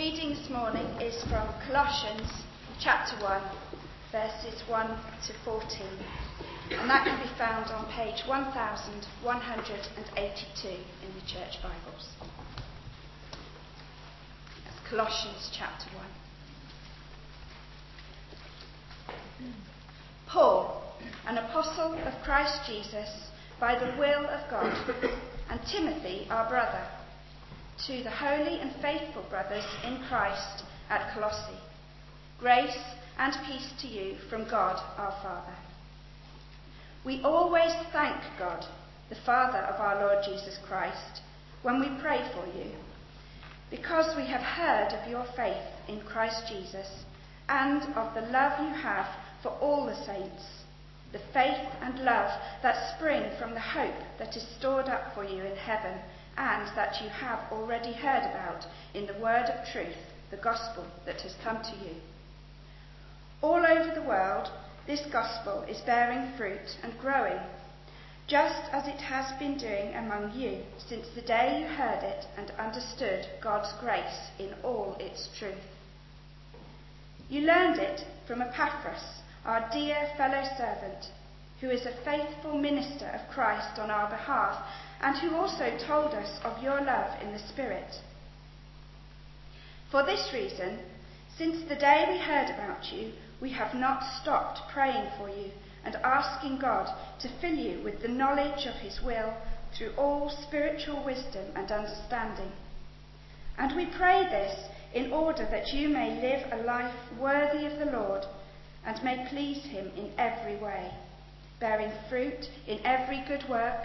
reading this morning is from Colossians chapter 1, verses 1 to 14, and that can be found on page 1182 in the Church Bibles. That's Colossians chapter 1. Paul, an apostle of Christ Jesus, by the will of God, and Timothy, our brother to the holy and faithful brothers in Christ at Colossae. Grace and peace to you from God our Father. We always thank God, the Father of our Lord Jesus Christ, when we pray for you, because we have heard of your faith in Christ Jesus and of the love you have for all the saints, the faith and love that spring from the hope that is stored up for you in heaven and that you have already heard about in the word of truth, the gospel that has come to you. All over the world, this gospel is bearing fruit and growing, just as it has been doing among you since the day you heard it and understood God's grace in all its truth. You learned it from Epaphras, our dear fellow servant, who is a faithful minister of Christ on our behalf and who also told us of your love in the Spirit. For this reason, since the day we heard about you, we have not stopped praying for you and asking God to fill you with the knowledge of His will through all spiritual wisdom and understanding. And we pray this in order that you may live a life worthy of the Lord and may please Him in every way, bearing fruit in every good work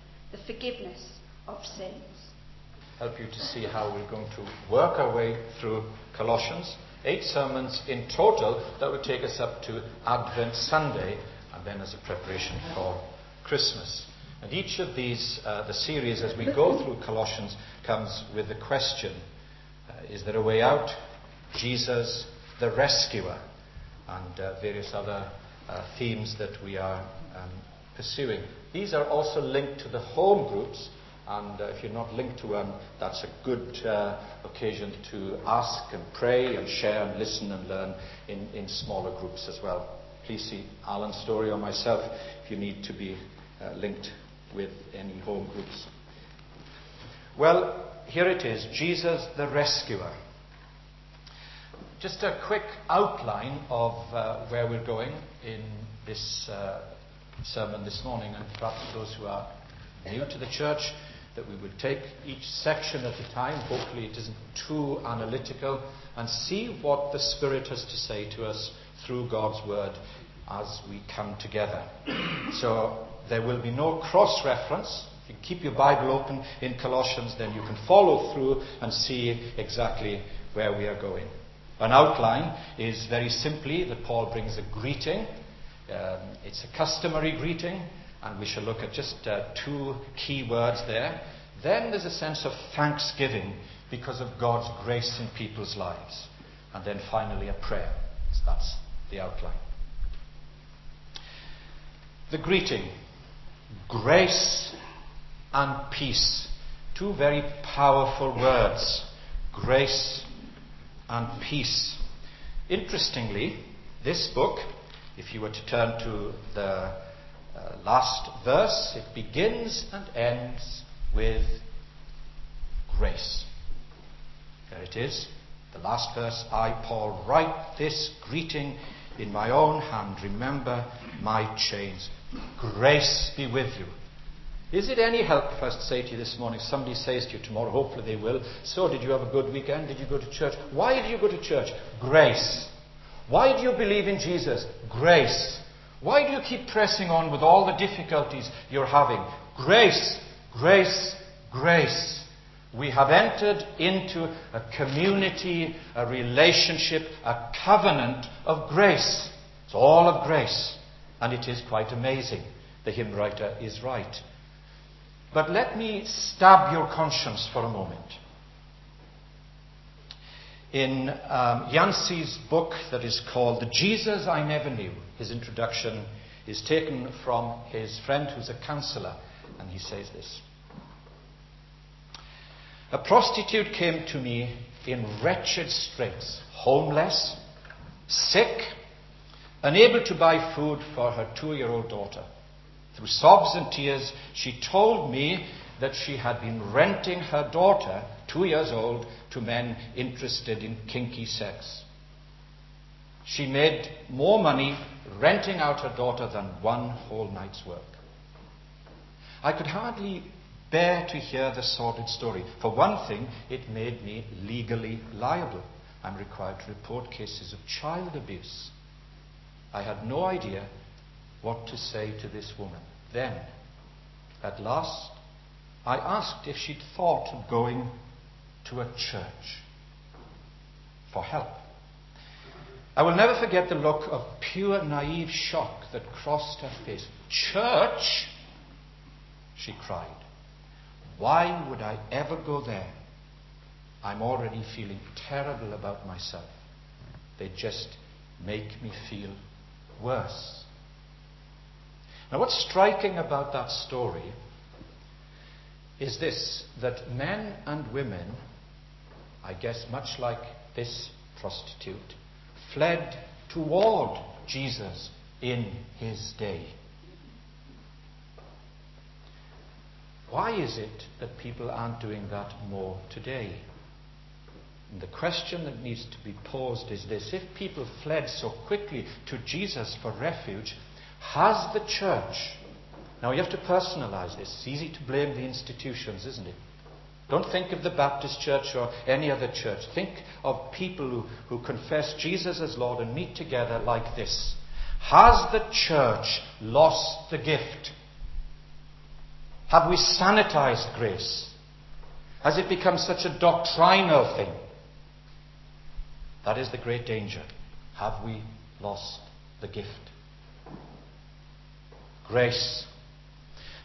the forgiveness of sins. Help you to see how we're going to work our way through Colossians. Eight sermons in total that would take us up to Advent Sunday and then as a preparation for Christmas. And each of these, uh, the series as we go through Colossians, comes with the question uh, Is there a way out? Jesus, the rescuer, and uh, various other uh, themes that we are um, pursuing. These are also linked to the home groups, and uh, if you're not linked to one, that's a good uh, occasion to ask and pray and share and listen and learn in, in smaller groups as well. Please see Alan's story or myself if you need to be uh, linked with any home groups. Well, here it is Jesus the Rescuer. Just a quick outline of uh, where we're going in this uh, sermon this morning, and perhaps those who are new to the church, that we will take each section at a time. Hopefully, it isn't too analytical, and see what the Spirit has to say to us through God's Word as we come together. so, there will be no cross reference. If you keep your Bible open in Colossians, then you can follow through and see exactly where we are going. An outline is very simply that Paul brings a greeting um, it's a customary greeting, and we shall look at just uh, two key words there. Then there's a sense of thanksgiving because of God's grace in people's lives. And then finally, a prayer. So that's the outline. The greeting grace and peace. Two very powerful words grace and peace. Interestingly, this book if you were to turn to the uh, last verse, it begins and ends with grace. There it is, the last verse. I, Paul, write this greeting in my own hand. Remember my chains. Grace be with you. Is it any help if I say to you this morning, somebody says to you tomorrow, hopefully they will, so did you have a good weekend? Did you go to church? Why did you go to church? Grace. Why do you believe in Jesus? Grace. Why do you keep pressing on with all the difficulties you're having? Grace, grace, grace. We have entered into a community, a relationship, a covenant of grace. It's all of grace. And it is quite amazing. The hymn writer is right. But let me stab your conscience for a moment. In um, Yancey's book that is called The Jesus I Never Knew, his introduction is taken from his friend who's a counselor, and he says this A prostitute came to me in wretched straits, homeless, sick, unable to buy food for her two year old daughter. Through sobs and tears, she told me that she had been renting her daughter, two years old, to men interested in kinky sex. She made more money renting out her daughter than one whole night's work. I could hardly bear to hear the sordid story. For one thing, it made me legally liable. I'm required to report cases of child abuse. I had no idea what to say to this woman. Then, at last, I asked if she'd thought of going to a church for help. I will never forget the look of pure naive shock that crossed her face. Church? she cried. Why would I ever go there? I'm already feeling terrible about myself. They just make me feel worse. Now, what's striking about that story is this that men and women, I guess much like this prostitute, fled toward Jesus in his day. Why is it that people aren't doing that more today? And the question that needs to be posed is this if people fled so quickly to Jesus for refuge, has the church, now you have to personalize this, it's easy to blame the institutions, isn't it? Don't think of the Baptist church or any other church. Think of people who, who confess Jesus as Lord and meet together like this. Has the church lost the gift? Have we sanitized grace? Has it become such a doctrinal thing? That is the great danger. Have we lost the gift? Grace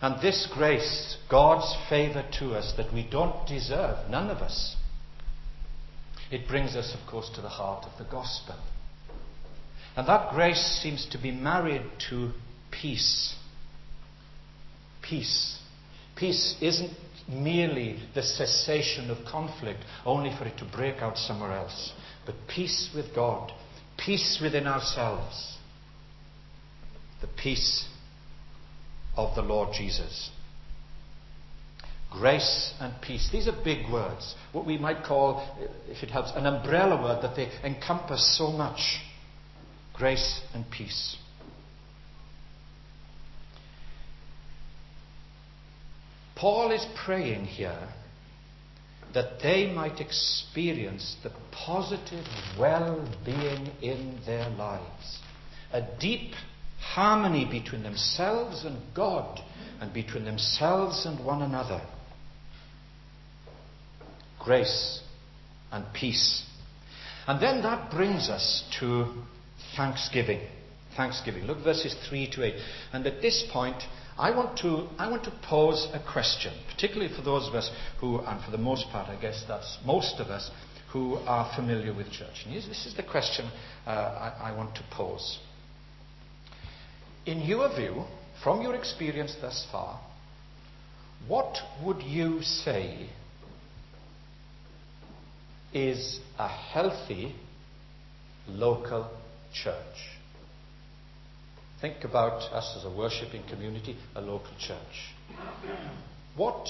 and this grace, God's favour to us that we don't deserve, none of us, it brings us, of course, to the heart of the gospel. And that grace seems to be married to peace. Peace. Peace isn't merely the cessation of conflict, only for it to break out somewhere else, but peace with God, peace within ourselves, the peace of the Lord Jesus. Grace and peace. These are big words. What we might call, if it helps, an umbrella word that they encompass so much. Grace and peace. Paul is praying here that they might experience the positive well being in their lives, a deep harmony between themselves and God and between themselves and one another. Grace and peace. And then that brings us to thanksgiving. Thanksgiving. Look verses 3 to 8. And at this point, I want to, I want to pose a question, particularly for those of us who, and for the most part, I guess that's most of us, who are familiar with church. And this is the question uh, I, I want to pose. In your view, from your experience thus far, what would you say is a healthy local church? Think about us as a worshipping community, a local church. What,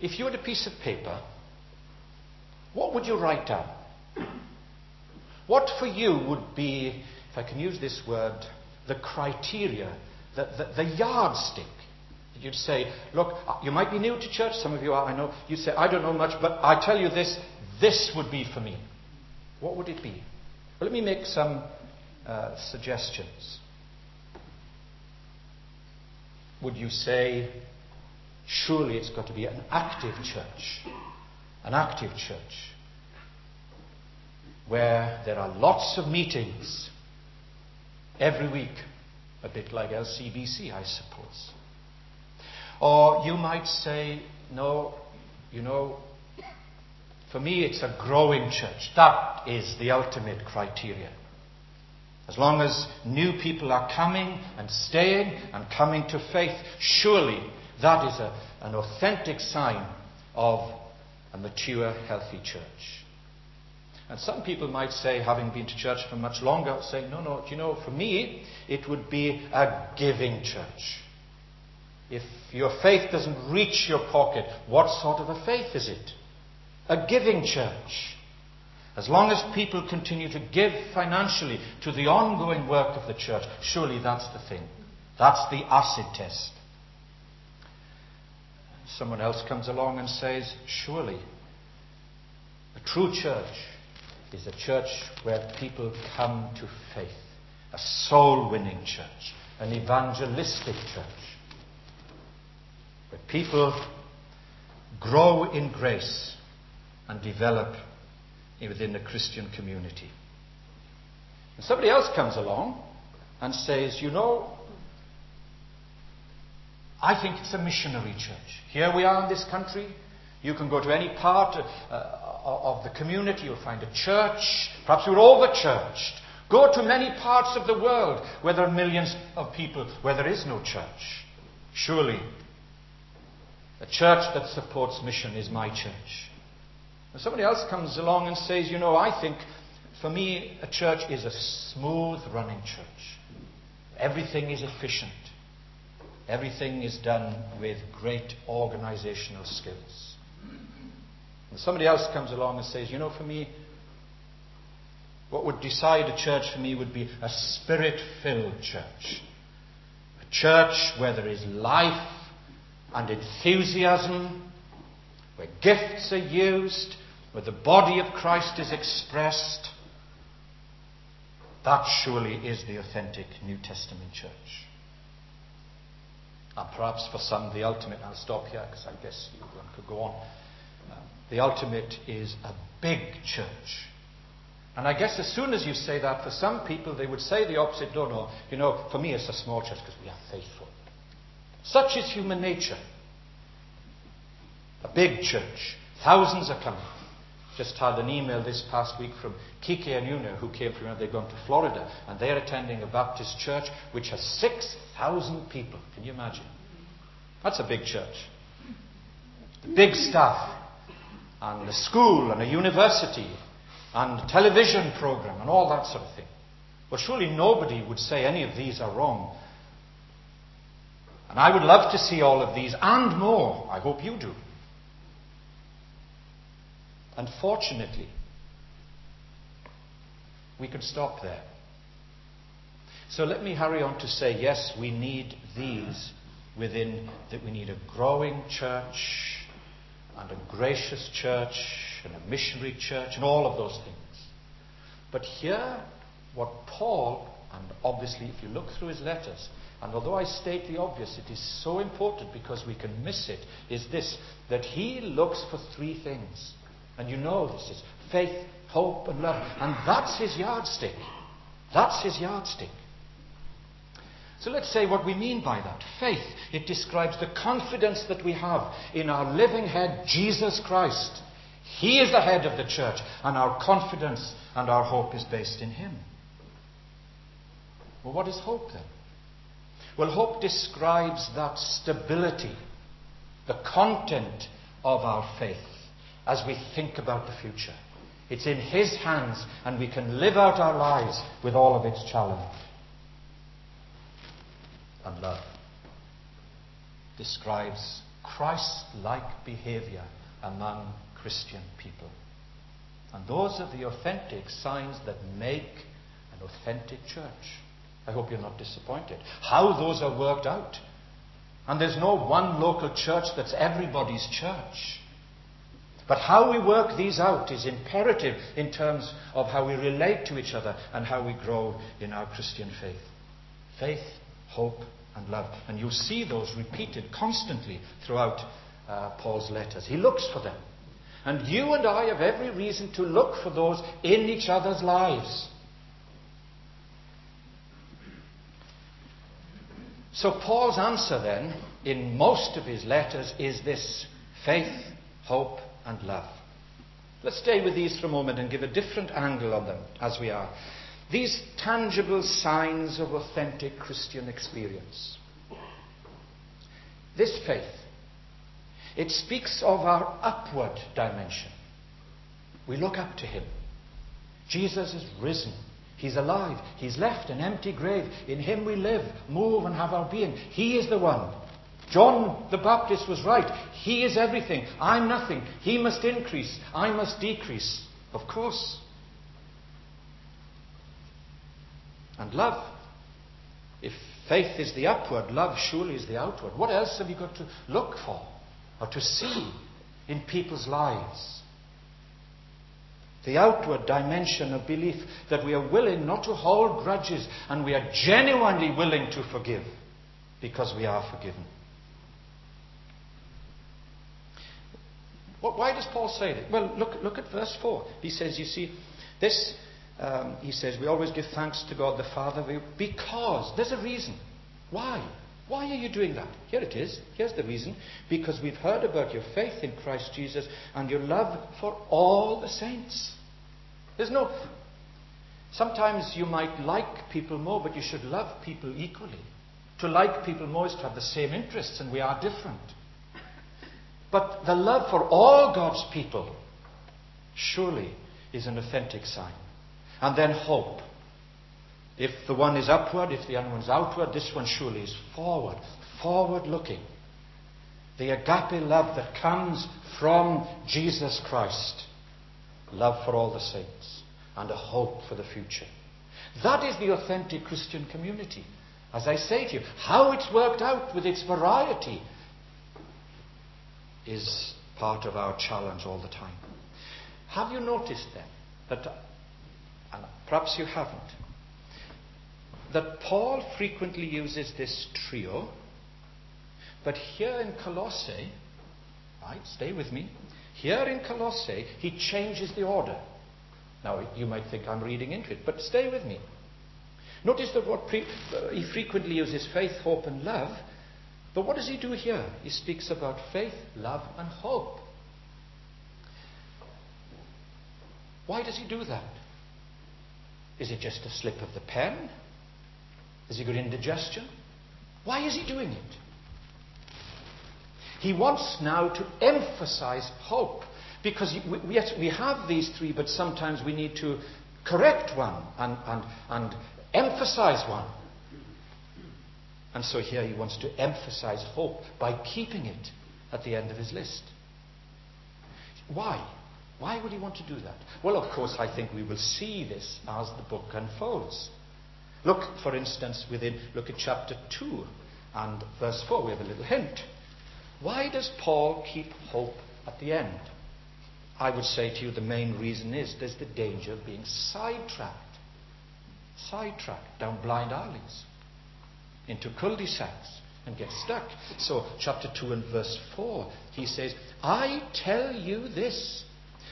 if you had a piece of paper, what would you write down? What for you would be, if I can use this word, the criteria, the, the, the yardstick. You'd say, look, uh, you might be new to church, some of you are, I know. You'd say, I don't know much, but I tell you this, this would be for me. What would it be? Well, let me make some uh, suggestions. Would you say surely it's got to be an active church. An active church. Where there are lots of meetings every week. A bit like LCBC, I suppose. Or you might say, no, you know, for me it's a growing church. That is the ultimate criteria. As long as new people are coming and staying and coming to faith, surely that is a, an authentic sign of a mature, healthy church. And some people might say, having been to church for much longer, say, no, no, you know, for me, it would be a giving church. If your faith doesn't reach your pocket, what sort of a faith is it? A giving church. As long as people continue to give financially to the ongoing work of the church, surely that's the thing. That's the acid test. Someone else comes along and says, surely a true church is a church where people come to faith, a soul winning church, an evangelistic church, where people grow in grace and develop within the Christian community. And somebody else comes along and says, You know, I think it's a missionary church. Here we are in this country. You can go to any part uh, of the community, you'll find a church. Perhaps you're over churched. Go to many parts of the world where there are millions of people where there is no church. Surely, a church that supports mission is my church. And somebody else comes along and says, You know, I think for me, a church is a smooth running church. Everything is efficient, everything is done with great organizational skills. And somebody else comes along and says, you know, for me, what would decide a church for me would be a spirit filled church. A church where there is life and enthusiasm, where gifts are used, where the body of Christ is expressed. That surely is the authentic New Testament church. And perhaps for some, the ultimate, I'll stop here because I guess one could go on. The ultimate is a big church. And I guess as soon as you say that, for some people, they would say the opposite. No, no, you know, for me it's a small church because we are faithful. Such is human nature. A big church. Thousands are coming. Just had an email this past week from Kike and Una, who came from, they're going to Florida, and they're attending a Baptist church which has 6,000 people. Can you imagine? That's a big church. The big staff and a school and a university and a television program and all that sort of thing. Well, surely nobody would say any of these are wrong. And I would love to see all of these and more. I hope you do. Unfortunately, we could stop there. So let me hurry on to say yes, we need these within that we need a growing church and a gracious church and a missionary church and all of those things. But here, what Paul, and obviously if you look through his letters, and although I state the obvious, it is so important because we can miss it, is this that he looks for three things. And you know this is faith, hope, and love. And that's his yardstick. That's his yardstick. So let's say what we mean by that. Faith, it describes the confidence that we have in our living head, Jesus Christ. He is the head of the church, and our confidence and our hope is based in Him. Well, what is hope then? Well, hope describes that stability, the content of our faith as we think about the future. It's in His hands, and we can live out our lives with all of its challenge and love describes Christ like behavior among Christian people. And those are the authentic signs that make an authentic church. I hope you're not disappointed. How those are worked out. And there's no one local church that's everybody's church. But how we work these out is imperative in terms of how we relate to each other and how we grow in our Christian faith. Faith hope, and love. And you'll see those repeated constantly throughout uh, Paul's letters. He looks for them. And you and I have every reason to look for those in each other's lives. So, Paul's answer then, in most of his letters, is this faith, hope, and love. Let's stay with these for a moment and give a different angle on them as we are. These tangible signs of authentic Christian experience. This faith, it speaks of our upward dimension. We look up to him. Jesus is risen. He's alive. He's left an empty grave. In him we live, move, and have our being. He is the one. John the Baptist was right. He is everything. I'm nothing. He must increase. I must decrease. Of course. And love. If faith is the upward, love surely is the outward. What else have you got to look for or to see in people's lives? The outward dimension of belief that we are willing not to hold grudges and we are genuinely willing to forgive because we are forgiven. why does Paul say that? Well, look, look at verse 4. He says, You see, this, um, he says, we always give thanks to God the Father because there's a reason. Why? Why are you doing that? Here it is. Here's the reason. Because we've heard about your faith in Christ Jesus and your love for all the saints. There's no. Sometimes you might like people more, but you should love people equally. To like people more is to have the same interests, and we are different. But the love for all God's people surely is an authentic sign. And then hope. If the one is upward, if the other one is outward, this one surely is forward, forward looking. The agape love that comes from Jesus Christ. Love for all the saints and a hope for the future. That is the authentic Christian community. As I say to you, how it's worked out with its variety is part of our challenge all the time. Have you noticed then that, perhaps you haven't, that Paul frequently uses this trio, but here in Colossae, right, stay with me, here in Colossae, he changes the order. Now, you might think I'm reading into it, but stay with me. Notice that what pre- uh, he frequently uses faith, hope, and love. But what does he do here? He speaks about faith, love, and hope. Why does he do that? Is it just a slip of the pen? Is he good indigestion? Why is he doing it? He wants now to emphasize hope because we, we have these three, but sometimes we need to correct one and, and, and emphasize one. And so here he wants to emphasize hope by keeping it at the end of his list. Why? Why would he want to do that? Well, of course, I think we will see this as the book unfolds. Look, for instance, within, look at chapter 2 and verse 4. We have a little hint. Why does Paul keep hope at the end? I would say to you the main reason is there's the danger of being sidetracked. Sidetracked down blind alleys into cul-de-sacs and get stuck. So, chapter 2 and verse 4, he says, I tell you this,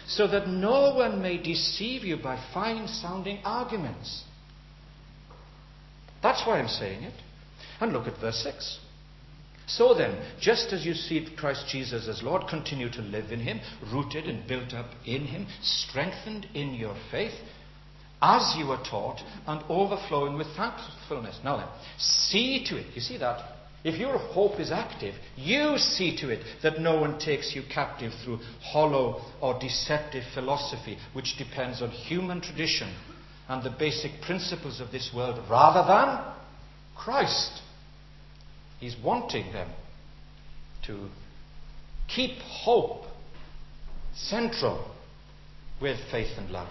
so that no one may deceive you by fine sounding arguments. That's why I'm saying it. And look at verse 6. So then, just as you see Christ Jesus as Lord, continue to live in Him, rooted and built up in Him, strengthened in your faith, as you were taught, and overflowing with thankfulness. Now then, see to it. You see that? If your hope is active, you see to it that no one takes you captive through hollow or deceptive philosophy, which depends on human tradition and the basic principles of this world rather than Christ. He's wanting them to keep hope central with faith and love.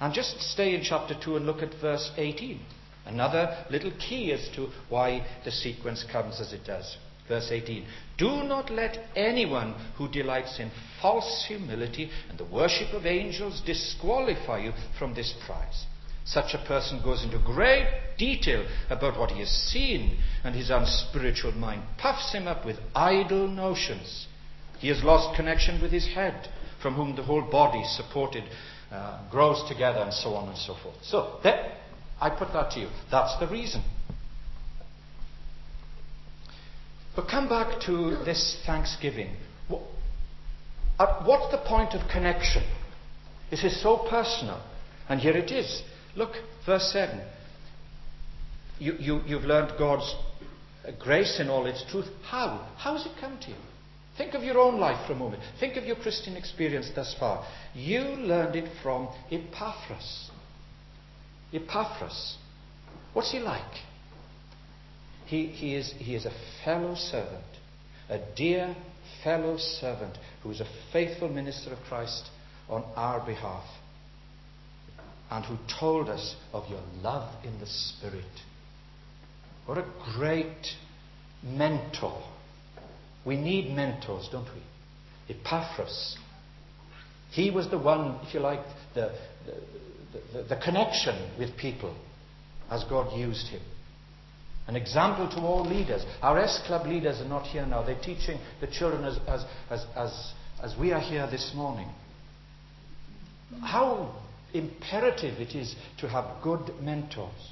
And just stay in chapter 2 and look at verse 18. Another little key as to why the sequence comes as it does. Verse 18 Do not let anyone who delights in false humility and the worship of angels disqualify you from this prize. Such a person goes into great detail about what he has seen, and his unspiritual mind puffs him up with idle notions. He has lost connection with his head, from whom the whole body, supported, uh, grows together, and so on and so forth. So, that, I put that to you. That's the reason. But come back to this thanksgiving. What's the point of connection? This is so personal. And here it is. Look, verse 7. You, you, you've learned God's grace in all its truth. How? How has it come to you? Think of your own life for a moment. Think of your Christian experience thus far. You learned it from Epaphras. Epaphras. What's he like? He, he, is, he is a fellow servant, a dear fellow servant who is a faithful minister of Christ on our behalf and who told us of your love in the Spirit. What a great mentor. We need mentors, don't we? Epaphras. He was the one, if you like, the, the, the, the connection with people as God used him. An example to all leaders. Our S Club leaders are not here now. They're teaching the children as, as, as, as, as we are here this morning. How imperative it is to have good mentors.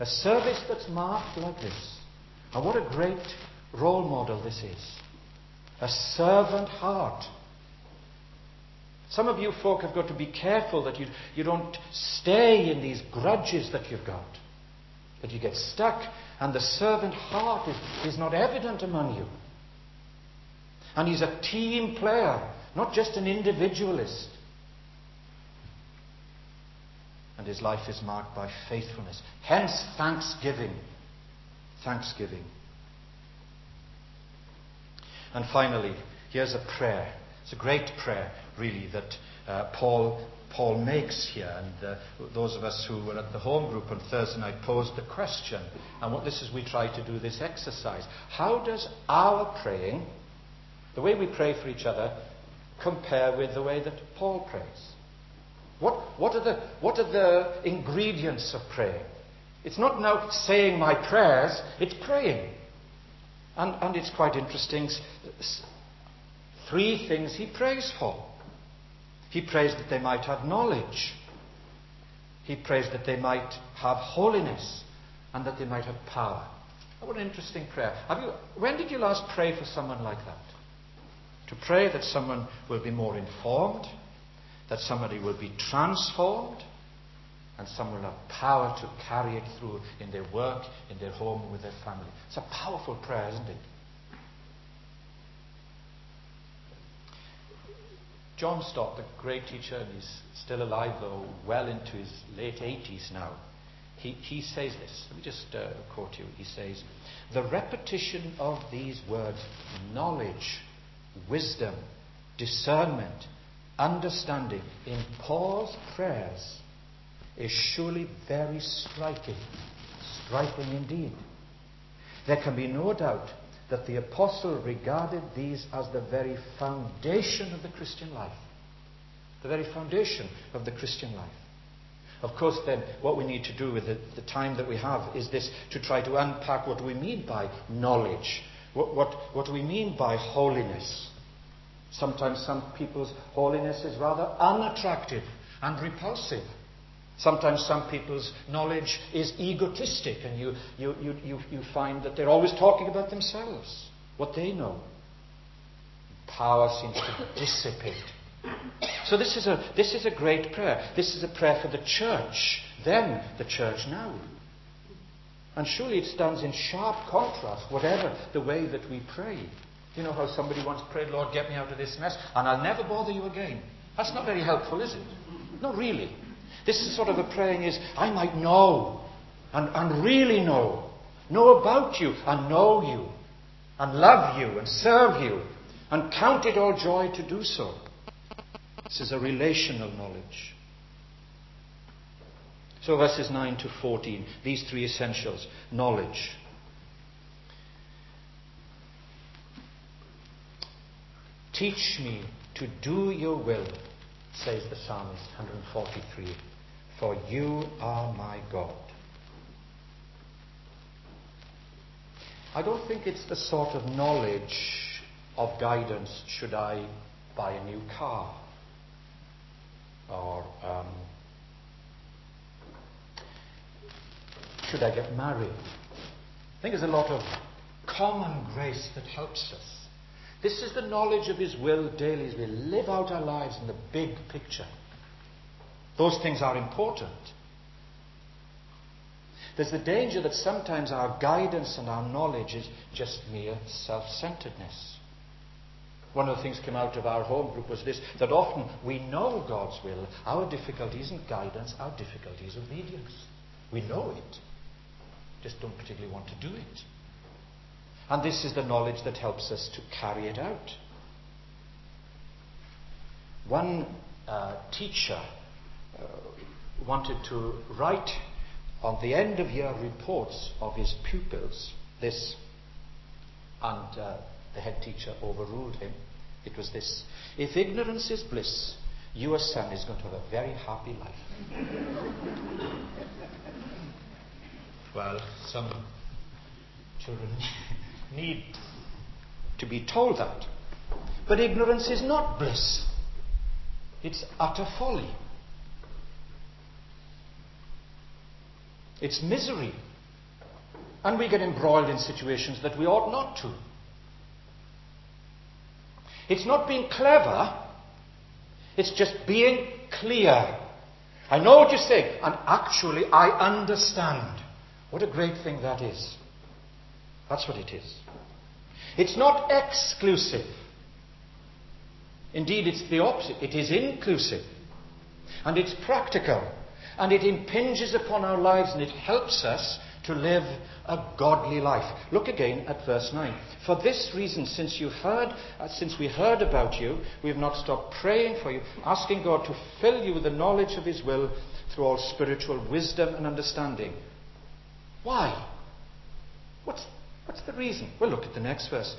A service that's marked like this. And what a great role model this is. A servant heart. Some of you folk have got to be careful that you, you don't stay in these grudges that you've got. That you get stuck and the servant heart is, is not evident among you. And he's a team player, not just an individualist and his life is marked by faithfulness. Hence, thanksgiving. Thanksgiving. And finally, here's a prayer. It's a great prayer, really, that uh, Paul, Paul makes here. And uh, those of us who were at the home group on Thursday night posed the question. And what this is, we try to do this exercise. How does our praying, the way we pray for each other, compare with the way that Paul prays? What, what, are the, what are the ingredients of prayer? It's not now saying my prayers, it's praying. And, and it's quite interesting. Three things he prays for. He prays that they might have knowledge. He prays that they might have holiness and that they might have power. Oh, what an interesting prayer. You, when did you last pray for someone like that? To pray that someone will be more informed, that somebody will be transformed and someone will have power to carry it through in their work, in their home, with their family. It's a powerful prayer, isn't it? John Stott, the great teacher, and he's still alive though, well into his late 80s now, he, he says this. Let me just uh, quote you. He says, The repetition of these words, knowledge, wisdom, discernment, understanding in Paul's prayers is surely very striking. Striking indeed. There can be no doubt that the apostle regarded these as the very foundation of the Christian life. The very foundation of the Christian life. Of course, then, what we need to do with the, the time that we have is this to try to unpack what we mean by knowledge. What, what, what we mean by holiness? Sometimes some people's holiness is rather unattractive and repulsive. Sometimes some people's knowledge is egotistic, and you, you, you, you, you find that they're always talking about themselves, what they know. Power seems to dissipate. So, this is, a, this is a great prayer. This is a prayer for the church, then the church now. And surely it stands in sharp contrast, whatever the way that we pray. You know how somebody once prayed, Lord, get me out of this mess, and I'll never bother you again. That's not very helpful, is it? Not really. This is sort of a praying is, I might know, and, and really know, know about you, and know you, and love you, and serve you, and count it all joy to do so. This is a relational knowledge. So, verses 9 to 14, these three essentials knowledge, Teach me to do your will, says the psalmist, 143. For you are my God. I don't think it's the sort of knowledge of guidance should I buy a new car or um, should I get married. I think there's a lot of common grace that helps us. This is the knowledge of His will daily as we live out our lives in the big picture. Those things are important. There's the danger that sometimes our guidance and our knowledge is just mere self centeredness. One of the things came out of our home group was this that often we know God's will. Our difficulty isn't guidance, our difficulty is obedience. We know it, just don't particularly want to do it. And this is the knowledge that helps us to carry it out. One uh, teacher wanted to write on the end of year reports of his pupils this, and uh, the head teacher overruled him. It was this If ignorance is bliss, your son is going to have a very happy life. well, some children need to be told that. But ignorance is not bliss, it's utter folly. It's misery. And we get embroiled in situations that we ought not to. It's not being clever, it's just being clear. I know what you're saying, and actually I understand. What a great thing that is. That's what it is. It's not exclusive. Indeed, it's the opposite. It is inclusive. And it's practical. And it impinges upon our lives and it helps us to live a godly life. Look again at verse 9. For this reason, since you heard, uh, since we heard about you, we have not stopped praying for you, asking God to fill you with the knowledge of His will through all spiritual wisdom and understanding. Why? What's, what's the reason? Well, look at the next verse.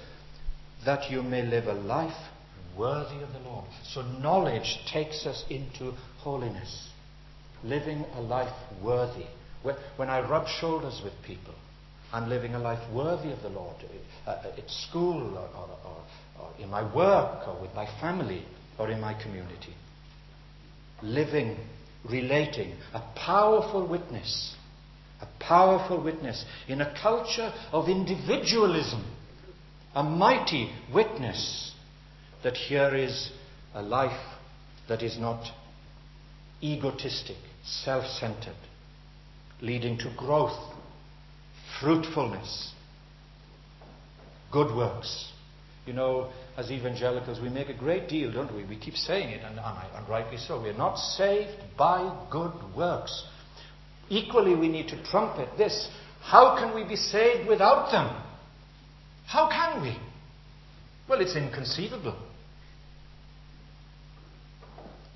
That you may live a life worthy of the Lord. So knowledge takes us into holiness. Living a life worthy when I rub shoulders with people, I'm living a life worthy of the Lord uh, uh, at school or, or, or, or in my work or with my family or in my community. Living, relating, a powerful witness. A powerful witness in a culture of individualism. A mighty witness that here is a life that is not egotistic, self centered, leading to growth, fruitfulness, good works. You know, as evangelicals, we make a great deal, don't we? We keep saying it, and, and rightly so. We are not saved by good works. Equally, we need to trumpet this. How can we be saved without them? How can we? Well, it's inconceivable.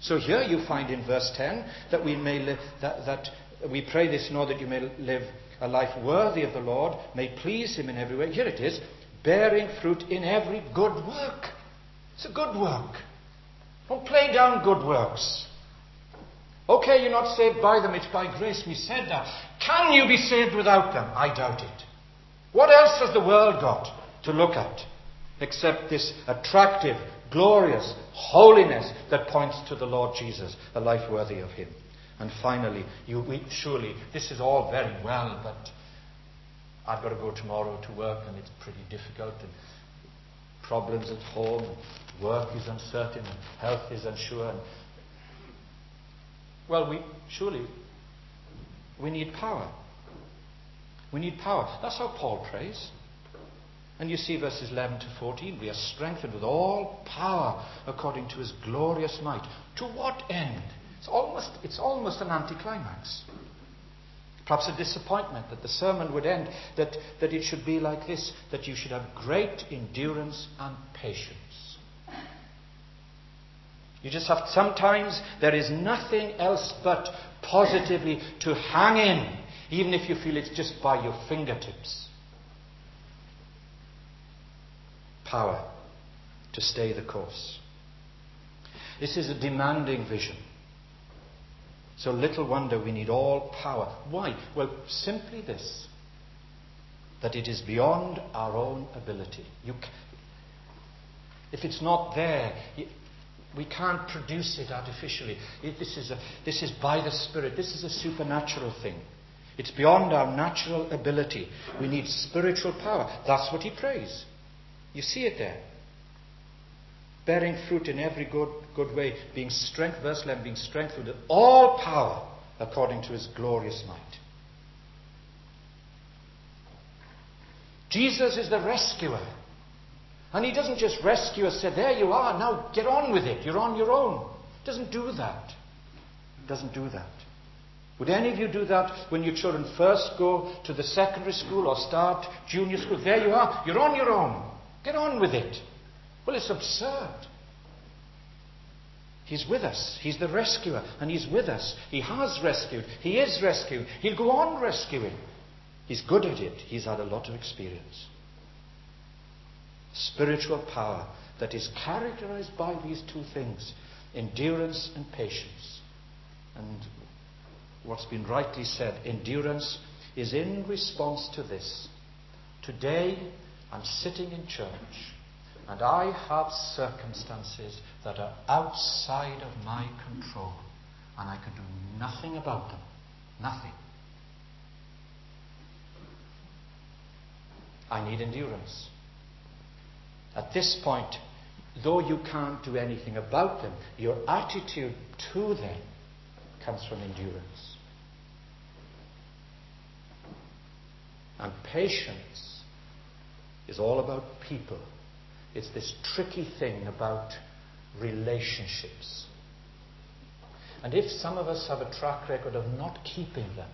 So here you find in verse 10 that we may live, that, that we pray this in order that you may live a life worthy of the Lord, may please Him in every way. Here it is bearing fruit in every good work. It's a good work. Don't play down good works. Okay, you're not saved by them, it's by grace. We said that. Can you be saved without them? I doubt it. What else has the world got to look at except this attractive, glorious holiness that points to the Lord Jesus, a life worthy of Him? And finally, you, we, surely this is all very well, but I've got to go tomorrow to work and it's pretty difficult and problems at home and work is uncertain and health is unsure. And, well, we surely we need power. We need power. That's how Paul prays. And you see verses 11 to 14. We are strengthened with all power according to his glorious might. To what end? It's almost, it's almost an anticlimax. Perhaps a disappointment that the sermon would end, that, that it should be like this that you should have great endurance and patience. You just have, sometimes there is nothing else but positively to hang in, even if you feel it's just by your fingertips. Power to stay the course. This is a demanding vision. So little wonder we need all power. Why? Well, simply this that it is beyond our own ability. You, if it's not there, we can't produce it artificially. This is, a, this is by the Spirit. This is a supernatural thing. It's beyond our natural ability. We need spiritual power. That's what he prays. You see it there. Bearing fruit in every good, good way, being strength, verse 11, being strengthened with all power according to his glorious might. Jesus is the rescuer. And he doesn't just rescue us, say, there you are, now get on with it, you're on your own. Doesn't do that. Doesn't do that. Would any of you do that when your children first go to the secondary school or start junior school? There you are. You're on your own. Get on with it. Well, it's absurd. He's with us. He's the rescuer, and He's with us. He has rescued. He is rescued. He'll go on rescuing. He's good at it. He's had a lot of experience. Spiritual power that is characterized by these two things endurance and patience. And what's been rightly said endurance is in response to this. Today, I'm sitting in church and I have circumstances that are outside of my control and I can do nothing about them. Nothing. I need endurance. At this point, though you can't do anything about them, your attitude to them comes from endurance. And patience is all about people. It's this tricky thing about relationships. And if some of us have a track record of not keeping them,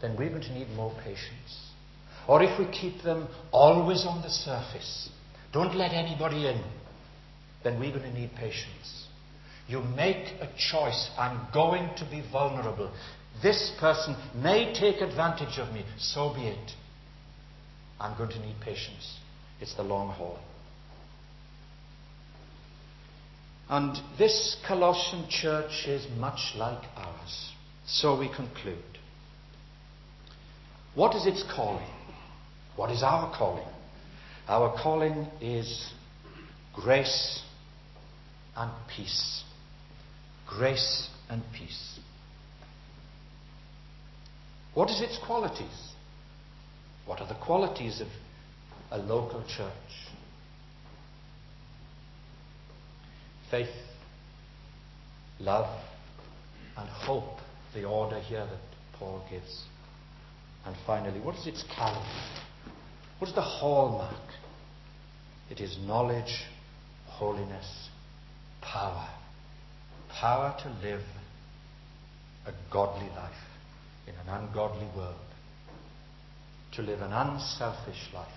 then we're going to need more patience. Or if we keep them always on the surface, don't let anybody in, then we're going to need patience. You make a choice. I'm going to be vulnerable. This person may take advantage of me. So be it. I'm going to need patience. It's the long haul. And this Colossian church is much like ours. So we conclude. What is its calling? What is our calling? Our calling is grace and peace. Grace and peace. What is its qualities? What are the qualities of a local church? Faith, love, and hope, the order here that Paul gives. And finally, what is its character? What is the hallmark? It is knowledge, holiness, power. Power to live a godly life in an ungodly world. To live an unselfish life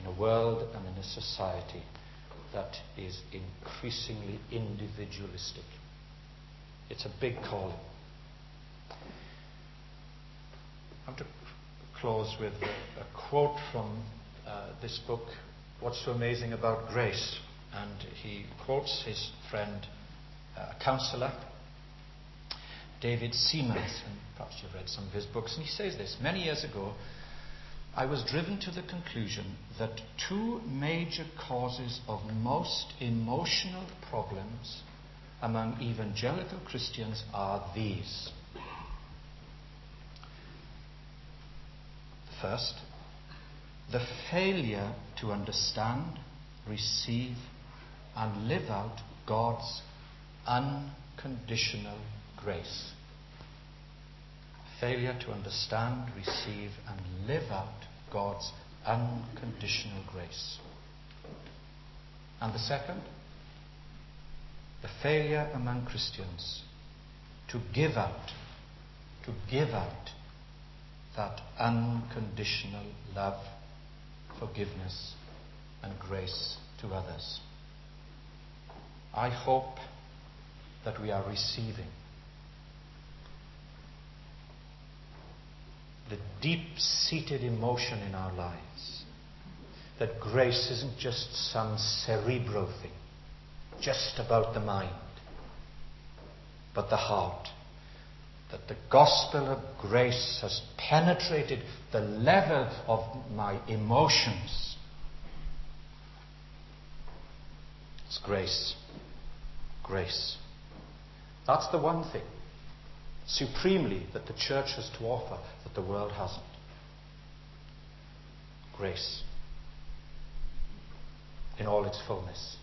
in a world and in a society that is increasingly individualistic. It's a big calling. I want to close with a, quote from uh, this book, What's So Amazing About Grace. And he quotes his friend, uh, a counselor, David Seamands, and perhaps you've read some of his books, and he says this Many years ago, I was driven to the conclusion that two major causes of most emotional problems among evangelical Christians are these. First, the failure to understand, receive, and live out God's unconditional grace. Failure to understand, receive, and live out God's unconditional grace. And the second, the failure among Christians to give out, to give out that unconditional love, forgiveness, and grace to others. I hope that we are receiving the deep seated emotion in our lives that grace isn't just some cerebral thing, just about the mind, but the heart. That the gospel of grace has penetrated the level of my emotions. It's grace. Grace. That's the one thing, supremely, that the church has to offer that the world hasn't. Grace. In all its fullness.